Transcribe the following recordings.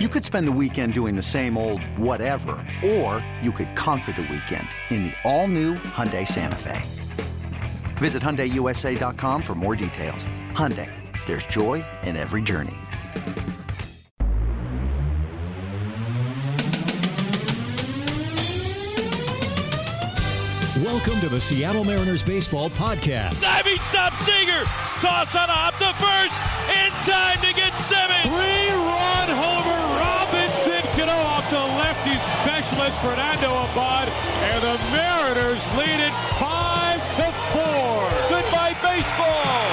You could spend the weekend doing the same old whatever, or you could conquer the weekend in the all-new Hyundai Santa Fe. Visit HyundaiUSA.com for more details. Hyundai, there's joy in every journey. Welcome to the Seattle Mariners Baseball Podcast. Diving stop Seager. Toss on a hop to first. In time to get seven. Three-run homer. Specialist Fernando Abad. And the Mariners lead it five to four. Goodbye baseball.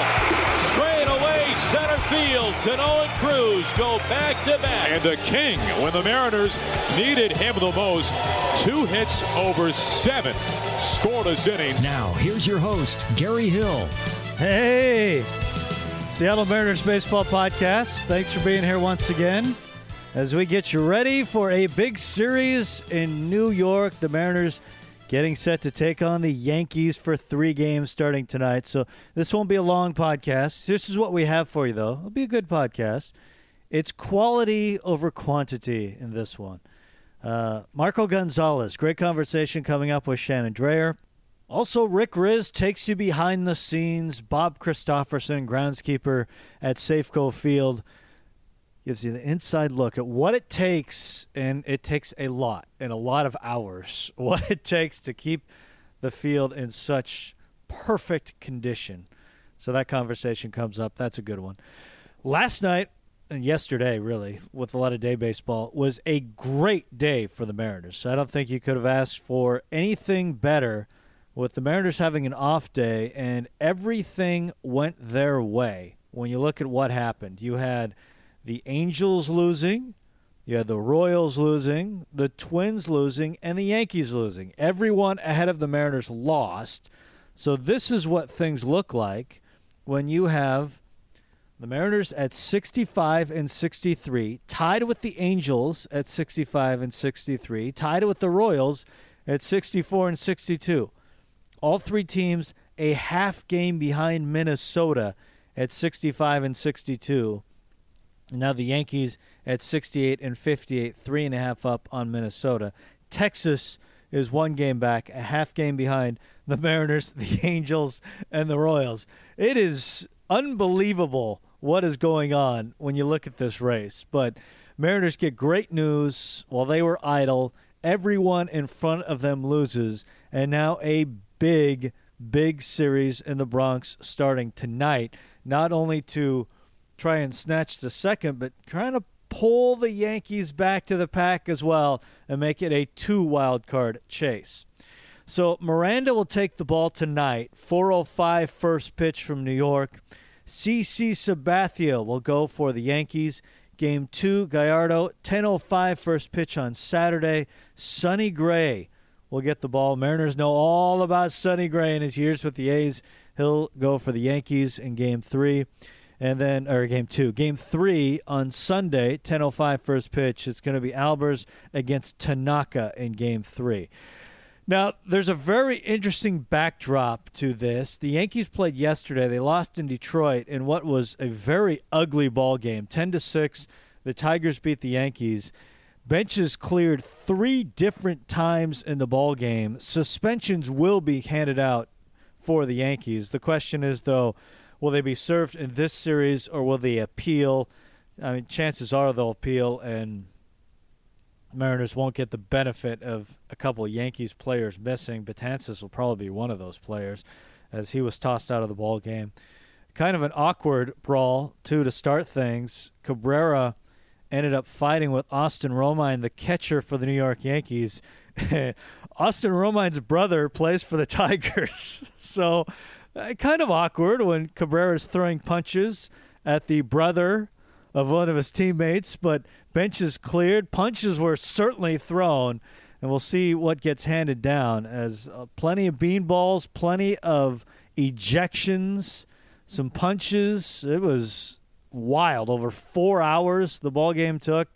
Straight away center field. Cano and Cruz go back to back. And the king, when the Mariners needed him the most, two hits over seven scoreless innings. Now, here's your host, Gary Hill. Hey, Seattle Mariners Baseball Podcast. Thanks for being here once again as we get you ready for a big series in New York. The Mariners getting set to take on the Yankees for three games starting tonight. So this won't be a long podcast. This is what we have for you, though. It'll be a good podcast. It's quality over quantity in this one. Uh, Marco Gonzalez, great conversation coming up with Shannon Drayer. Also, Rick Rizzs takes you behind the scenes. Bob Christopherson, groundskeeper at Safeco Field, gives you the inside look at what it takes, and it takes a lot and a lot of hours, what it takes to keep the field in such perfect condition. So that conversation comes up. That's a good one. Last night, and yesterday, really, with a lot of day baseball, was a great day for the Mariners. I don't think you could have asked for anything better with the Mariners having an off day, and everything went their way. When you look at what happened, you had the Angels losing, you had the Royals losing, the Twins losing, and the Yankees losing. Everyone ahead of the Mariners lost. So this is what things look like when you have the Mariners at 65 and 63, tied with the Angels at 65 and 63, tied with the Royals at 64 and 62. All three teams a half game behind Minnesota at 65 and 62. Now the Yankees at 68 and 58, three and a half up on Minnesota. Texas is one game back, a half game behind the Mariners, the Angels, and the Royals. It is unbelievable what is going on when you look at this race. But Mariners get great news while they were idle. Everyone in front of them loses, and now a big, big series in the Bronx starting tonight. Not only to try and snatch the second, but trying to pull the Yankees back to the pack as well and make it a two wild card chase. So Miranda will take the ball tonight. 405 first pitch from New York. CC Sabathia will go for the Yankees. Game two, Gallardo, 10.05 first pitch on Saturday. Sonny Gray will get the ball. Mariners know all about Sonny Gray in his years with the A's. He'll go for the Yankees in game three. And then, or game two. Game three on Sunday, 10.05 first pitch. It's going to be Albers against Tanaka in game three. Now, there's a very interesting backdrop to this. The Yankees played yesterday. They lost in Detroit in what was a very ugly ball game. 10 to 6, the Tigers beat the Yankees. Benches cleared 3 different times in the ball game. Suspensions will be handed out for the Yankees. The question is though, will they be served in this series or will they appeal? I mean, chances are they'll appeal and Mariners won't get the benefit of a couple of Yankees players missing. Betances will probably be one of those players, as he was tossed out of the ball game. Kind of an awkward brawl too to start things. Cabrera ended up fighting with Austin Romine, the catcher for the New York Yankees. Austin Romine's brother plays for the Tigers, so uh, kind of awkward when Cabrera's throwing punches at the brother of one of his teammates, but benches cleared. Punches were certainly thrown, and we'll see what gets handed down as uh, plenty of beanballs, plenty of ejections, some punches. It was wild. Over four hours the ball game took,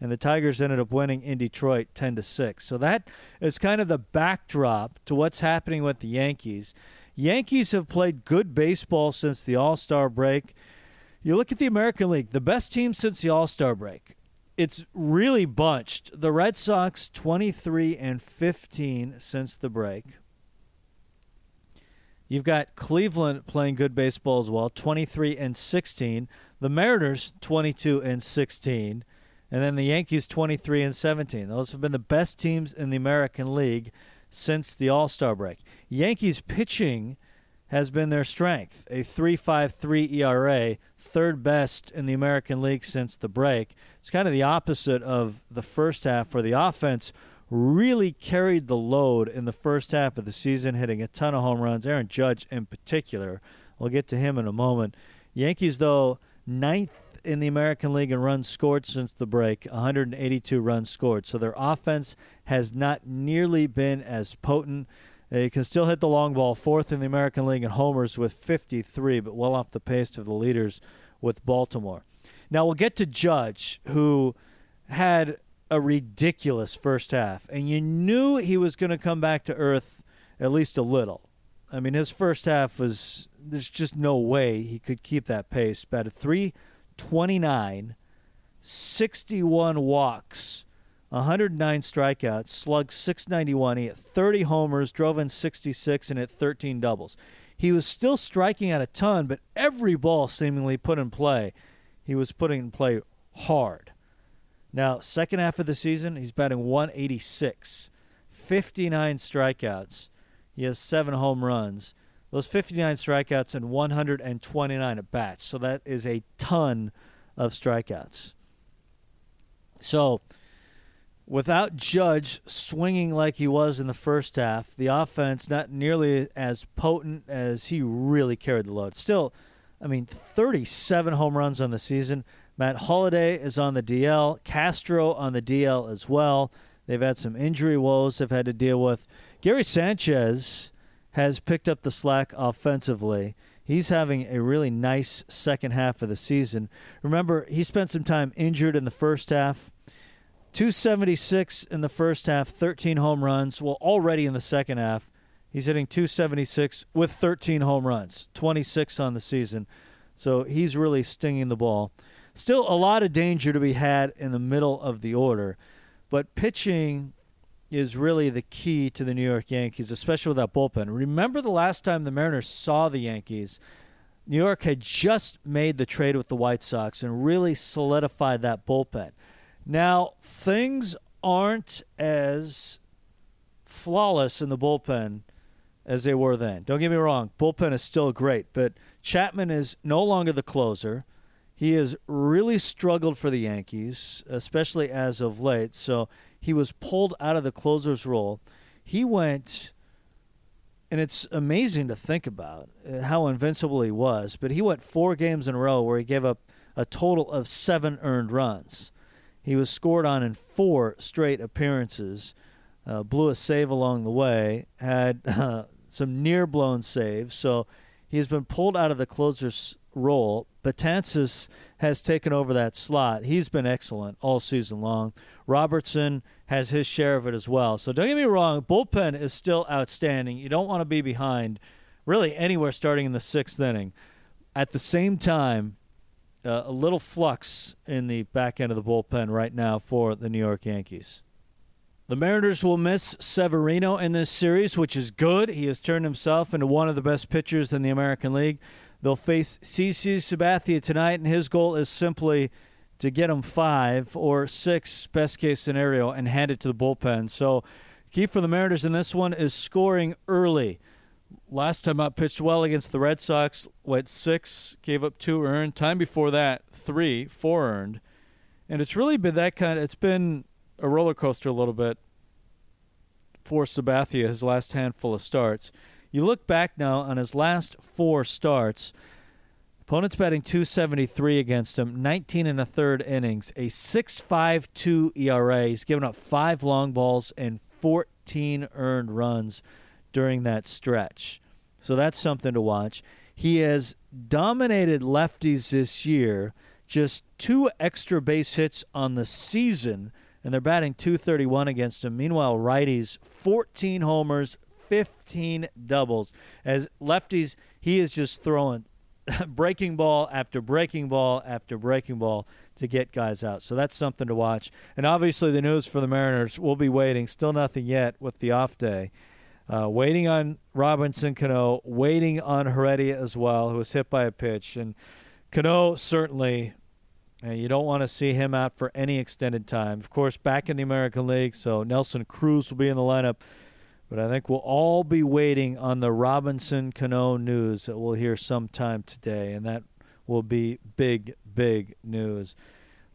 and the Tigers ended up winning in Detroit 10 to 6. So that is kind of the backdrop to what's happening with the Yankees. Yankees have played good baseball since the All Star break. You look at the American League, the best team since the All Star break it's really bunched. The Red Sox 23 and 15 since the break. You've got Cleveland playing good baseball as well, 23 and 16. The Mariners 22 and 16, and then the Yankees 23 and 17. Those have been the best teams in the American League since the All-Star break. Yankees pitching has been their strength, a 3.53 ERA, third best in the American League since the break. It's kind of the opposite of the first half where the offense really carried the load in the first half of the season, hitting a ton of home runs. Aaron Judge, in particular. We'll get to him in a moment. Yankees, though, ninth in the American League in runs scored since the break, 182 runs scored. So their offense has not nearly been as potent. Uh, they can still hit the long ball, fourth in the American League in homers with 53, but well off the pace of the leaders with Baltimore. Now we'll get to Judge, who had a ridiculous first half, and you knew he was going to come back to earth at least a little. I mean, his first half was there's just no way he could keep that pace. A 329, 61 walks, 109 strikeouts, slugged 691. He hit 30 homers, drove in 66, and hit 13 doubles. He was still striking out a ton, but every ball seemingly put in play, he was putting in play hard. Now, second half of the season, he's batting 186, 59 strikeouts. He has seven home runs. Those 59 strikeouts and 129 at bats. So that is a ton of strikeouts. So, without Judge swinging like he was in the first half, the offense not nearly as potent as he really carried the load. Still, I mean, 37 home runs on the season. Matt Holliday is on the DL. Castro on the DL as well. They've had some injury woes they've had to deal with. Gary Sanchez has picked up the slack offensively. He's having a really nice second half of the season. Remember, he spent some time injured in the first half. 276 in the first half, 13 home runs. Well, already in the second half, he's hitting 276 with 13 home runs, 26 on the season. So he's really stinging the ball. Still a lot of danger to be had in the middle of the order, but pitching is really the key to the New York Yankees, especially with that bullpen. Remember the last time the Mariners saw the Yankees? New York had just made the trade with the White Sox and really solidified that bullpen. Now, things aren't as flawless in the bullpen as they were then. Don't get me wrong, bullpen is still great, but Chapman is no longer the closer. He has really struggled for the Yankees, especially as of late. So he was pulled out of the closer's role. He went, and it's amazing to think about uh, how invincible he was, but he went four games in a row where he gave up a total of seven earned runs. He was scored on in four straight appearances, uh, blew a save along the way, had uh, some near blown saves. So he's been pulled out of the closer's role. Betances has taken over that slot. He's been excellent all season long. Robertson has his share of it as well. So don't get me wrong, bullpen is still outstanding. You don't want to be behind really anywhere starting in the sixth inning. At the same time, uh, a little flux in the back end of the bullpen right now for the New York Yankees. The Mariners will miss Severino in this series, which is good. He has turned himself into one of the best pitchers in the American League. They'll face CC Sabathia tonight, and his goal is simply to get him five or six, best case scenario, and hand it to the bullpen. So, key for the Mariners in this one is scoring early. Last time out, pitched well against the Red Sox, went six, gave up two earned. Time before that, three, four earned. And it's really been that kind of, it's been a roller coaster a little bit for Sabathia, his last handful of starts. You look back now on his last four starts. Opponents batting 273 against him, 19 and a third innings, a 6.52 ERA. He's given up five long balls and 14 earned runs during that stretch. So that's something to watch. He has dominated lefties this year, just two extra base hits on the season and they're batting 231 against him. Meanwhile, righties 14 homers, 15 doubles. As lefties, he is just throwing breaking ball after breaking ball after breaking ball to get guys out. So that's something to watch. And obviously, the news for the Mariners, we'll be waiting. Still nothing yet with the off day. Uh, waiting on Robinson Cano, waiting on Heredia as well, who was hit by a pitch. And Cano certainly, uh, you don't want to see him out for any extended time. Of course, back in the American League, so Nelson Cruz will be in the lineup. But I think we'll all be waiting on the Robinson Cano news that we'll hear sometime today, and that will be big, big news.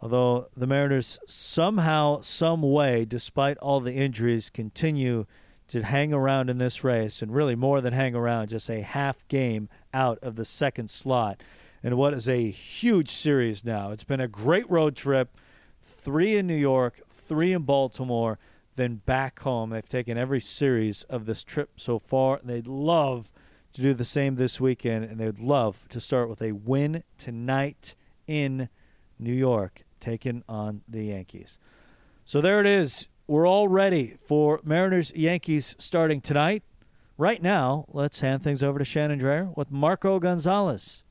Although the Mariners somehow, some way, despite all the injuries, continue to hang around in this race, and really more than hang around, just a half game out of the second slot. And what is a huge series now. It's been a great road trip three in New York, three in Baltimore, then back home. They've taken every series of this trip so far. And they'd love to do the same this weekend, and they'd love to start with a win tonight in New York, taking on the Yankees. So there it is. We're all ready for Mariners Yankees starting tonight. Right now, let's hand things over to Shannon Drayer with Marco Gonzalez.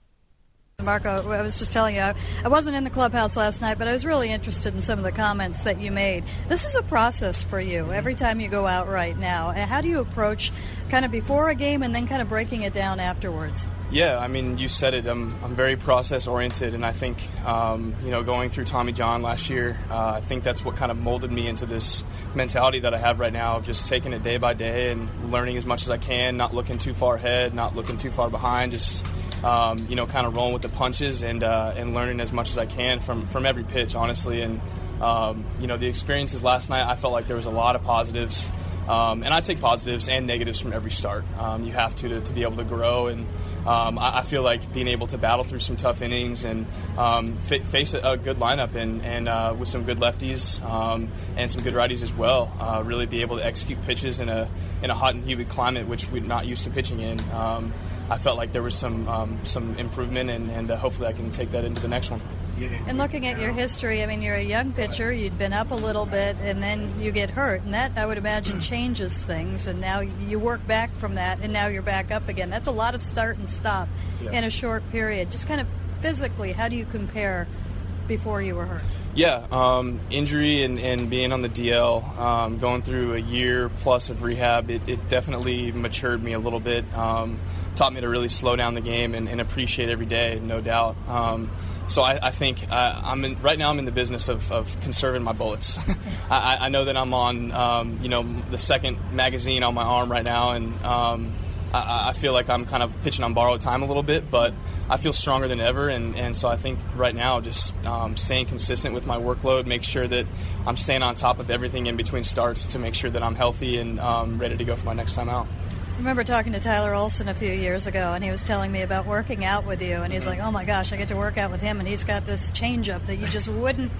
Marco, I was just telling you, I wasn't in the clubhouse last night, but I was really interested in some of the comments that you made. This is a process for you every time you go out right now. How do you approach kind of before a game and then kind of breaking it down afterwards? Yeah, I mean, you said it. I'm, I'm very process oriented, and I think, um, you know, going through Tommy John last year, uh, I think that's what kind of molded me into this mentality that I have right now of just taking it day by day and learning as much as I can, not looking too far ahead, not looking too far behind, just um, you know, kind of rolling with the punches and uh, and learning as much as I can from from every pitch, honestly. And um, you know, the experiences last night, I felt like there was a lot of positives. Um, and I take positives and negatives from every start. Um, you have to, to, to be able to grow, and um, I, I, feel like being able to battle through some tough innings and um, face a, a, good lineup and, and uh, with some good lefties um, and some good righties as well. Uh, really be able to execute pitches in a in a hot and humid climate, which we're not used to pitching in. Um, I felt like there was some um, some improvement, and, and uh, hopefully I can take that into the next one. And looking at your history, I mean, you're a young pitcher. You'd been up a little bit, and then you get hurt, and that I would imagine changes things. And now you work back from that, and now you're back up again. That's a lot of start and stop yeah. in a short period. Just kind of physically, how do you compare before you were hurt? Yeah, um, injury and, and, being on the DL, um, going through a year plus of rehab, it, it definitely matured me a little bit. Um, taught me to really slow down the game and, and appreciate every day, no doubt. Um, so I, I think uh, I'm in, right now. I'm in the business of, of conserving my bullets. I, I, know that I'm on, um, you know, the second magazine on my arm right now, and um, I, I, feel like I'm kind of pitching on borrowed time a little bit, but I feel stronger than ever, and, and so I think right now just um, staying consistent with my workload, make sure that I'm staying on top of everything in between starts to make sure that I'm healthy and um, ready to go for my next time out. I remember talking to Tyler Olson a few years ago, and he was telling me about working out with you, and he's like, "Oh my gosh, I get to work out with him, and he's got this changeup that you just wouldn't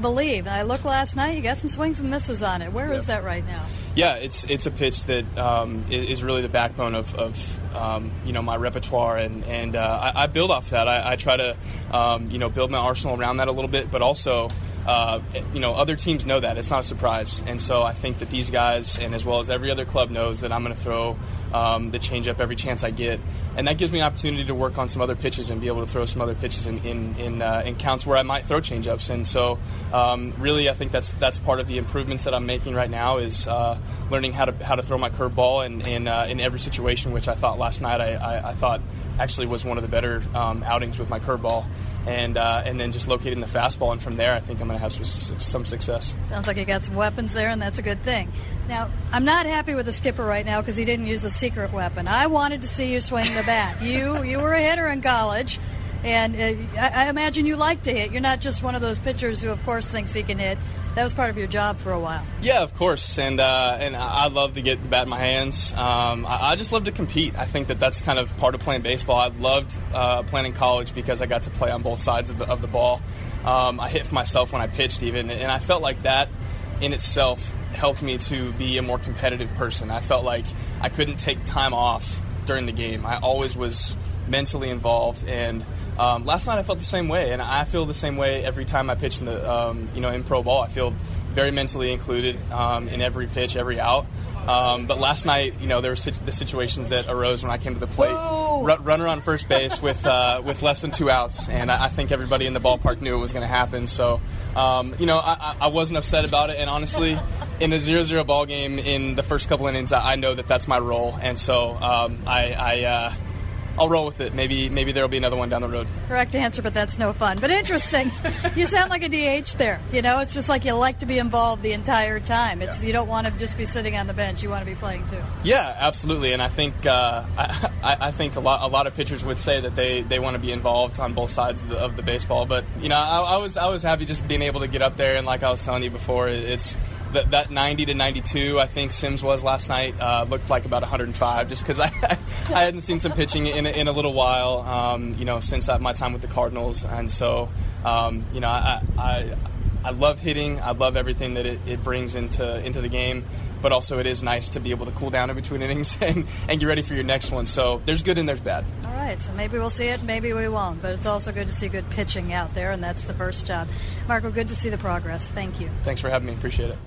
believe." And I looked last night; you got some swings and misses on it. Where is that right now? Yeah, it's it's a pitch that um, is really the backbone of, of um, you know my repertoire, and and uh, I, I, build off that. I, I try to um, you know build my arsenal around that a little bit, but also uh, you know, other teams know that. It's not a surprise. And so I think that these guys, and as well as every other club, knows that I'm going to throw um, the changeup every chance I get. And that gives me an opportunity to work on some other pitches and be able to throw some other pitches in, in, in, uh, in counts where I might throw changeups. And so um, really, I think that's that's part of the improvements that I'm making right now is uh, learning how to how to throw my curveball in, in, uh, in every situation, which I thought last night I, I, I thought actually was one of the better um, outings with my curveball and uh, and then just locating the fastball. And from there, I think I'm going to have some, some success. Sounds like you got some weapons there, and that's a good thing. Now, I'm not happy with the skipper right now because he didn't use the secret weapon. I wanted to see you swing the bat. you you were a hitter in college. And uh, I, I imagine you like to hit. You're not just one of those pitchers who, of course, thinks he can hit that was part of your job for a while. Yeah, of course, and uh, and I love to get the bat in my hands. Um, I, I, just love to compete. I think that that's kind of part of playing baseball. I loved uh, playing in college because I got to play on both sides of the, of the ball. Um, I hit for myself when I pitched, even, and I felt like that in itself helped me to be a more competitive person. I felt like I couldn't take time off during the game. I always was mentally involved and um, last night I felt the same way, and I feel the same way every time I pitch in the um, you know in pro ball. I feel very mentally included um, in every pitch, every out. Um, but last night, you know, there were the situations that arose when I came to the plate. R- runner on first base with uh, with less than two outs, and I, I, think everybody in the ballpark knew it was going to happen. So, um, you know, I, I, wasn't upset about it. And honestly, in a 0-0 ball game in the first couple innings, I, know that that's my role, and so um, I. I uh, I'll roll with it. Maybe maybe there'll be another one down the road. Correct answer, but that's no fun. But interesting. you sound like a DH there. You know, it's just like you like to be involved the entire time. It's yeah. you don't want to just be sitting on the bench. You want to be playing too. Yeah, absolutely. And I think uh, I, I, think a lot a lot of pitchers would say that they, they want to be involved on both sides of the, of the baseball. But you know, I, I was I was happy just being able to get up there and like I was telling you before, it's that, that 90 to 92, I think Sims was last night, uh, looked like about 105 just because I, I hadn't seen some pitching in, in a little while, um, you know, since my time with the Cardinals. And so, um, you know, I, I, I love hitting. I love everything that it, it, brings into into the game. But also, it is nice to be able to cool down in between innings and, and get ready for your next one. So there's good and there's bad. All right. So maybe we'll see it, maybe we won't. But it's also good to see good pitching out there, and that's the first job. Marco, good to see the progress. Thank you. Thanks for having me. Appreciate it.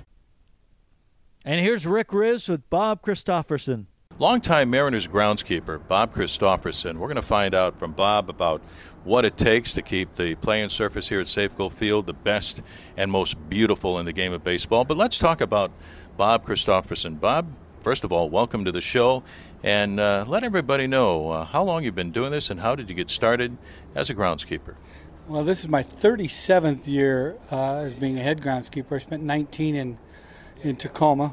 And here's Rick Rizzs with Bob Christopherson. Longtime Mariners groundskeeper Bob Christopherson. We're going to find out from Bob about what it takes to keep the playing surface here at Safeco Field the best and most beautiful in the game of baseball. But let's talk about Bob Christopherson. Bob, first of all, welcome to the show, and uh, let everybody know uh, how long you've been doing this and how did you get started as a groundskeeper. Well, this is my 37th year uh, as being a head groundskeeper. I spent 19 in in Tacoma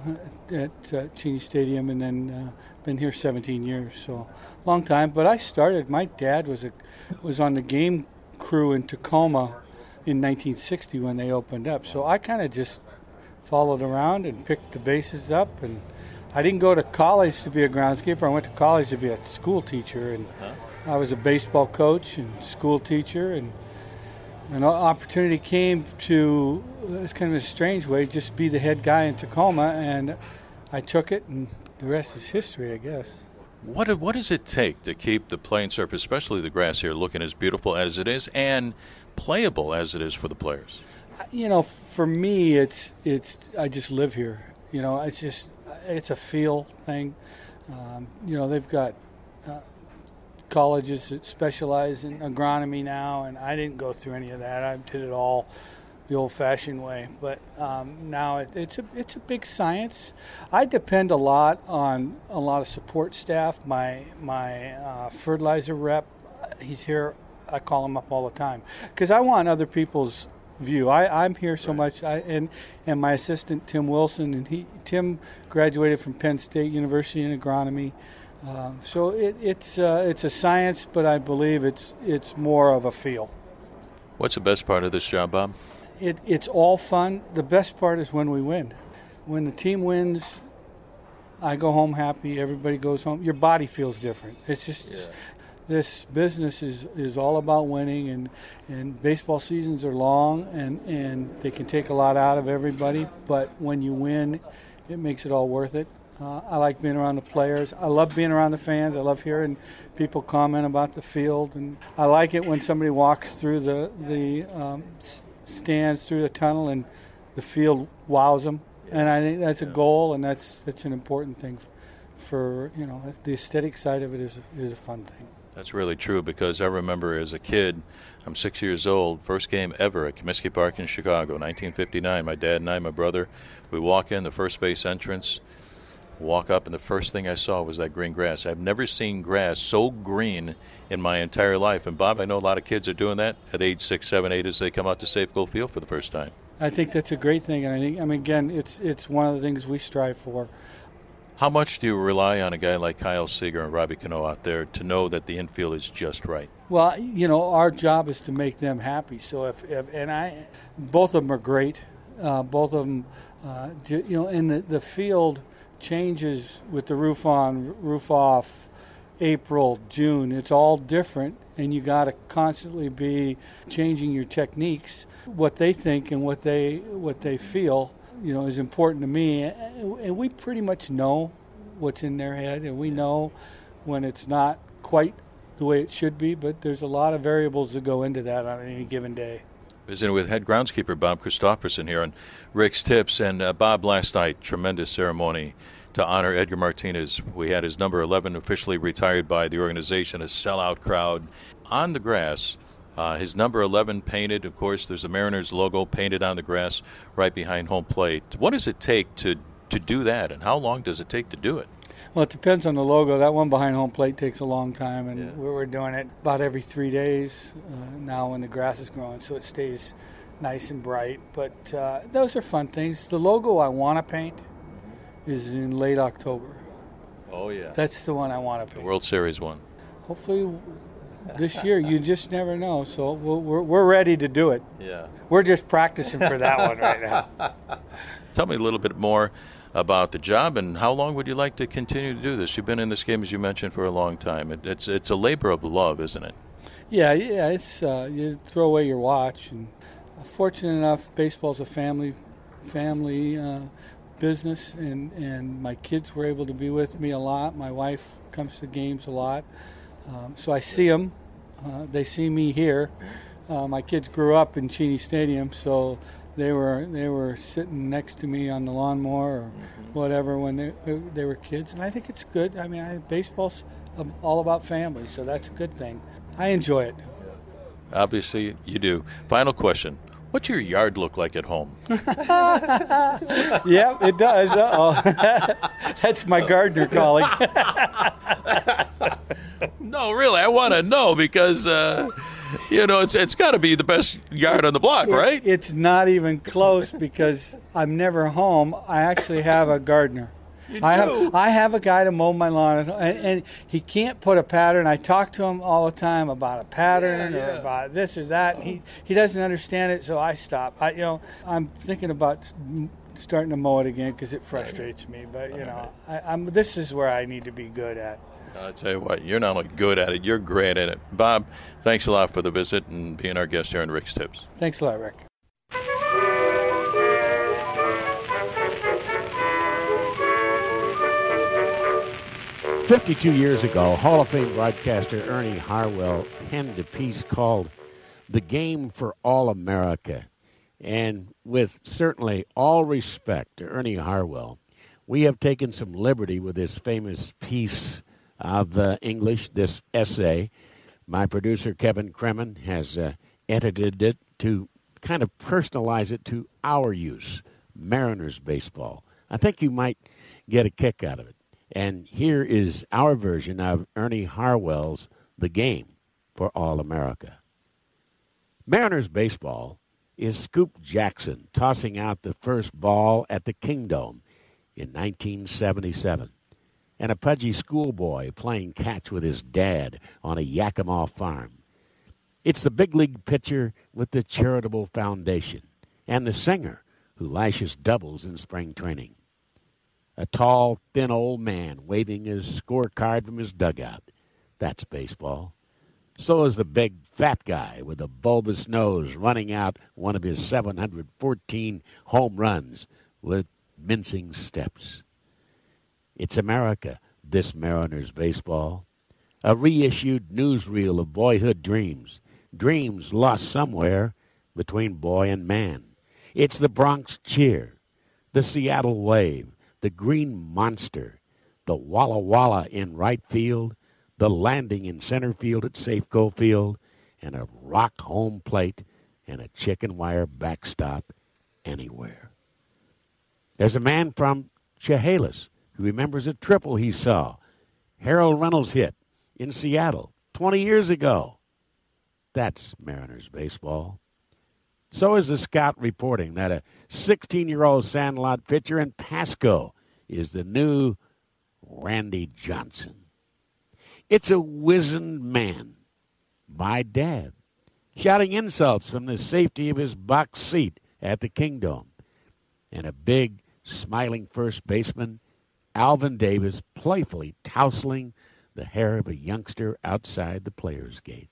at uh, Cheney Stadium, and then uh, been here 17 years, so long time. But I started. My dad was a was on the game crew in Tacoma in 1960 when they opened up. So I kind of just followed around and picked the bases up. And I didn't go to college to be a groundskeeper. I went to college to be a school teacher, and I was a baseball coach and school teacher and an opportunity came to it's kind of a strange way just be the head guy in Tacoma and I took it and the rest is history I guess. What what does it take to keep the playing surface, especially the grass here, looking as beautiful as it is and playable as it is for the players? You know, for me, it's it's I just live here. You know, it's just it's a feel thing. Um, you know, they've got uh, colleges that specialize in agronomy now, and I didn't go through any of that. I did it all the old-fashioned way. But um, now it, it's a it's a big science. I depend a lot on a lot of support staff. My my uh, fertilizer rep, he's here. I call him up all the time because I want other people's view. I, I'm here so right. much, I, and and my assistant Tim Wilson, and he Tim graduated from Penn State University in agronomy. Um, so it, it's uh, it's a science, but I believe it's it's more of a feel. What's the best part of this job, Bob? It, it's all fun. The best part is when we win. When the team wins, I go home happy. Everybody goes home. Your body feels different. It's just yeah. this business is, is all about winning, and, and baseball seasons are long, and, and they can take a lot out of everybody. But when you win, it makes it all worth it. Uh, I like being around the players. I love being around the fans. I love hearing people comment about the field, and I like it when somebody walks through the the um, stands through the tunnel and the field wows them. And I think that's a goal, and that's that's an important thing for you know the aesthetic side of it is is a fun thing. That's really true because I remember as a kid, I'm six years old, first game ever at Comiskey Park in Chicago, 1959. My dad and I, my brother, we walk in the first base entrance walk up, and the first thing I saw was that green grass. I've never seen grass so green in my entire life. And Bob, I know a lot of kids are doing that at age six, seven, eight as they come out to Safeco Field for the first time. I think that's a great thing, and I think, I mean, again, it's it's one of the things we strive for. How much do you rely on a guy like Kyle Seager and Robbie Cano out there to know that the infield is just right? Well, you know, our job is to make them happy. So if, if and I, both of them are great. Uh, both of them, uh, you know, in the, the field changes with the roof on, roof off, April, June. It's all different, and you got to constantly be changing your techniques. What they think and what they what they feel, you know, is important to me. And we pretty much know what's in their head, and we know when it's not quite the way it should be. But there's a lot of variables that go into that on any given day. Visiting with head groundskeeper Bob Christopherson here on Rick's Tips. And uh, Bob, last night, tremendous ceremony to honor Edgar Martinez. We had his number 11 officially retired by the organization, a sellout crowd on the grass. Uh, his number 11 painted, of course, there's the Mariners logo painted on the grass right behind home plate. What does it take to, to do that, and how long does it take to do it? Well, it depends on the logo. That one behind home plate takes a long time, and yeah. we're doing it about every three days uh, now when the grass is growing, so it stays nice and bright. But uh, those are fun things. The logo I want to paint is in late October. Oh yeah, that's the one I want to paint. The World Series one. Hopefully, this year. You just never know. So we're, we're ready to do it. Yeah. We're just practicing for that one right now. Tell me a little bit more about the job and how long would you like to continue to do this? You've been in this game, as you mentioned, for a long time. It, it's it's a labor of love, isn't it? Yeah, yeah. It's uh, you throw away your watch, and uh, fortunate enough, baseball's a family family uh, business, and and my kids were able to be with me a lot. My wife comes to games a lot. Um, so I see them. Uh, they see me here. Uh, my kids grew up in Cheney Stadium, so they were they were sitting next to me on the lawnmower or mm-hmm. whatever when they they were kids, and I think it's good. I mean, I, baseball's all about family, so that's a good thing. I enjoy it. Obviously, you do. Final question: What's your yard look like at home? yeah, it does. oh That's my gardener calling. no, really, I want to know because uh, you know it's it's got to be the best yard on the block, right? It's not even close because I'm never home. I actually have a gardener. I have I have a guy to mow my lawn, and, and, he can't put a pattern. I talk to him all the time about a pattern yeah, yeah. or about this or that. He he doesn't understand it, so I stop. I you know I'm thinking about starting to mow it again because it frustrates me. But you know I, I'm this is where I need to be good at. I'll tell you what, you're not only good at it, you're great at it. Bob, thanks a lot for the visit and being our guest here on Rick's Tips. Thanks a lot, Rick. 52 years ago, Hall of Fame broadcaster Ernie Harwell penned a piece called The Game for All America. And with certainly all respect to Ernie Harwell, we have taken some liberty with this famous piece of uh, English, this essay. My producer, Kevin Kremen, has uh, edited it to kind of personalize it to our use, Mariners baseball. I think you might get a kick out of it. And here is our version of Ernie Harwell's The Game for All America. Mariners baseball is Scoop Jackson tossing out the first ball at the Kingdome in 1977, and a pudgy schoolboy playing catch with his dad on a Yakima farm. It's the big league pitcher with the charitable foundation, and the singer who lashes doubles in spring training a tall, thin old man waving his scorecard from his dugout. That's baseball. So is the big fat guy with a bulbous nose running out one of his 714 home runs with mincing steps. It's America, this Mariners baseball. A reissued newsreel of boyhood dreams, dreams lost somewhere between boy and man. It's the Bronx cheer, the Seattle wave, the Green Monster, the Walla Walla in right field, the landing in center field at Safeco Field, and a rock home plate and a chicken wire backstop anywhere. There's a man from Chehalis who remembers a triple he saw. Harold Reynolds hit in Seattle 20 years ago. That's Mariners baseball. So is the scout reporting that a 16 year old Sandlot pitcher in Pasco is the new Randy Johnson. It's a wizened man, my dad, shouting insults from the safety of his box seat at the Kingdome, and a big, smiling first baseman, Alvin Davis, playfully tousling the hair of a youngster outside the players' gate.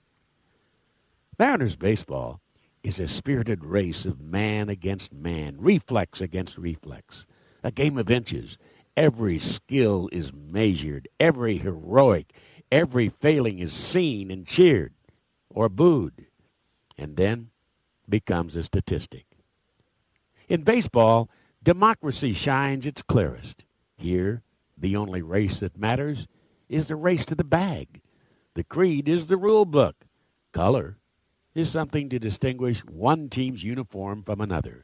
Mariners baseball is a spirited race of man against man, reflex against reflex, a game of inches. Every skill is measured, every heroic, every failing is seen and cheered or booed, and then becomes a statistic. In baseball, democracy shines its clearest. Here, The only race that matters is the race to the bag. The creed is the rule book. Color is something to distinguish one team's uniform from another.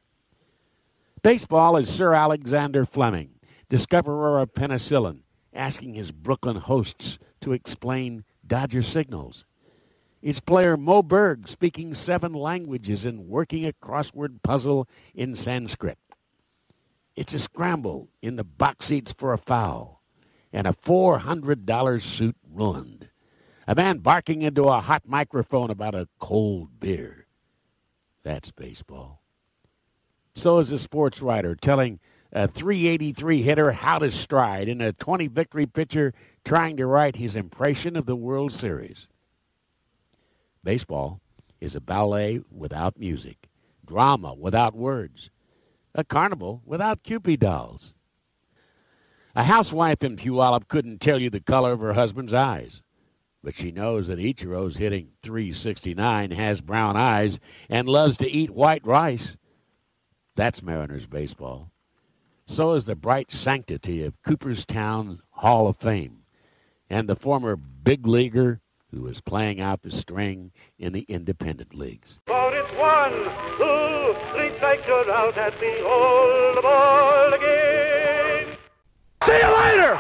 Baseball is Sir Alexander Fleming, discoverer of penicillin, asking his Brooklyn hosts to explain Dodger signals. It's player Moe Berg speaking seven languages and working a crossword puzzle in Sanskrit. It's a scramble in the box seats for a foul and a $400 suit ruined. A man barking into a hot microphone about a cold beer. That's baseball. So is a sports writer telling a 383 hitter how to stride and a 20 victory pitcher trying to write his impression of the World Series. Baseball is a ballet without music, drama without words, a carnival without Kewpie dolls. A housewife in Puyallup couldn't tell you the color of her husband's eyes, but she knows that Ichiro's hitting 369 has brown eyes and loves to eat white rice. That's Mariners baseball. So is the bright sanctity of Cooperstown Hall of Fame and the former big leaguer who is playing out the string in the independent leagues. It's one, two, three strikes you're out at the old ball game. See you later!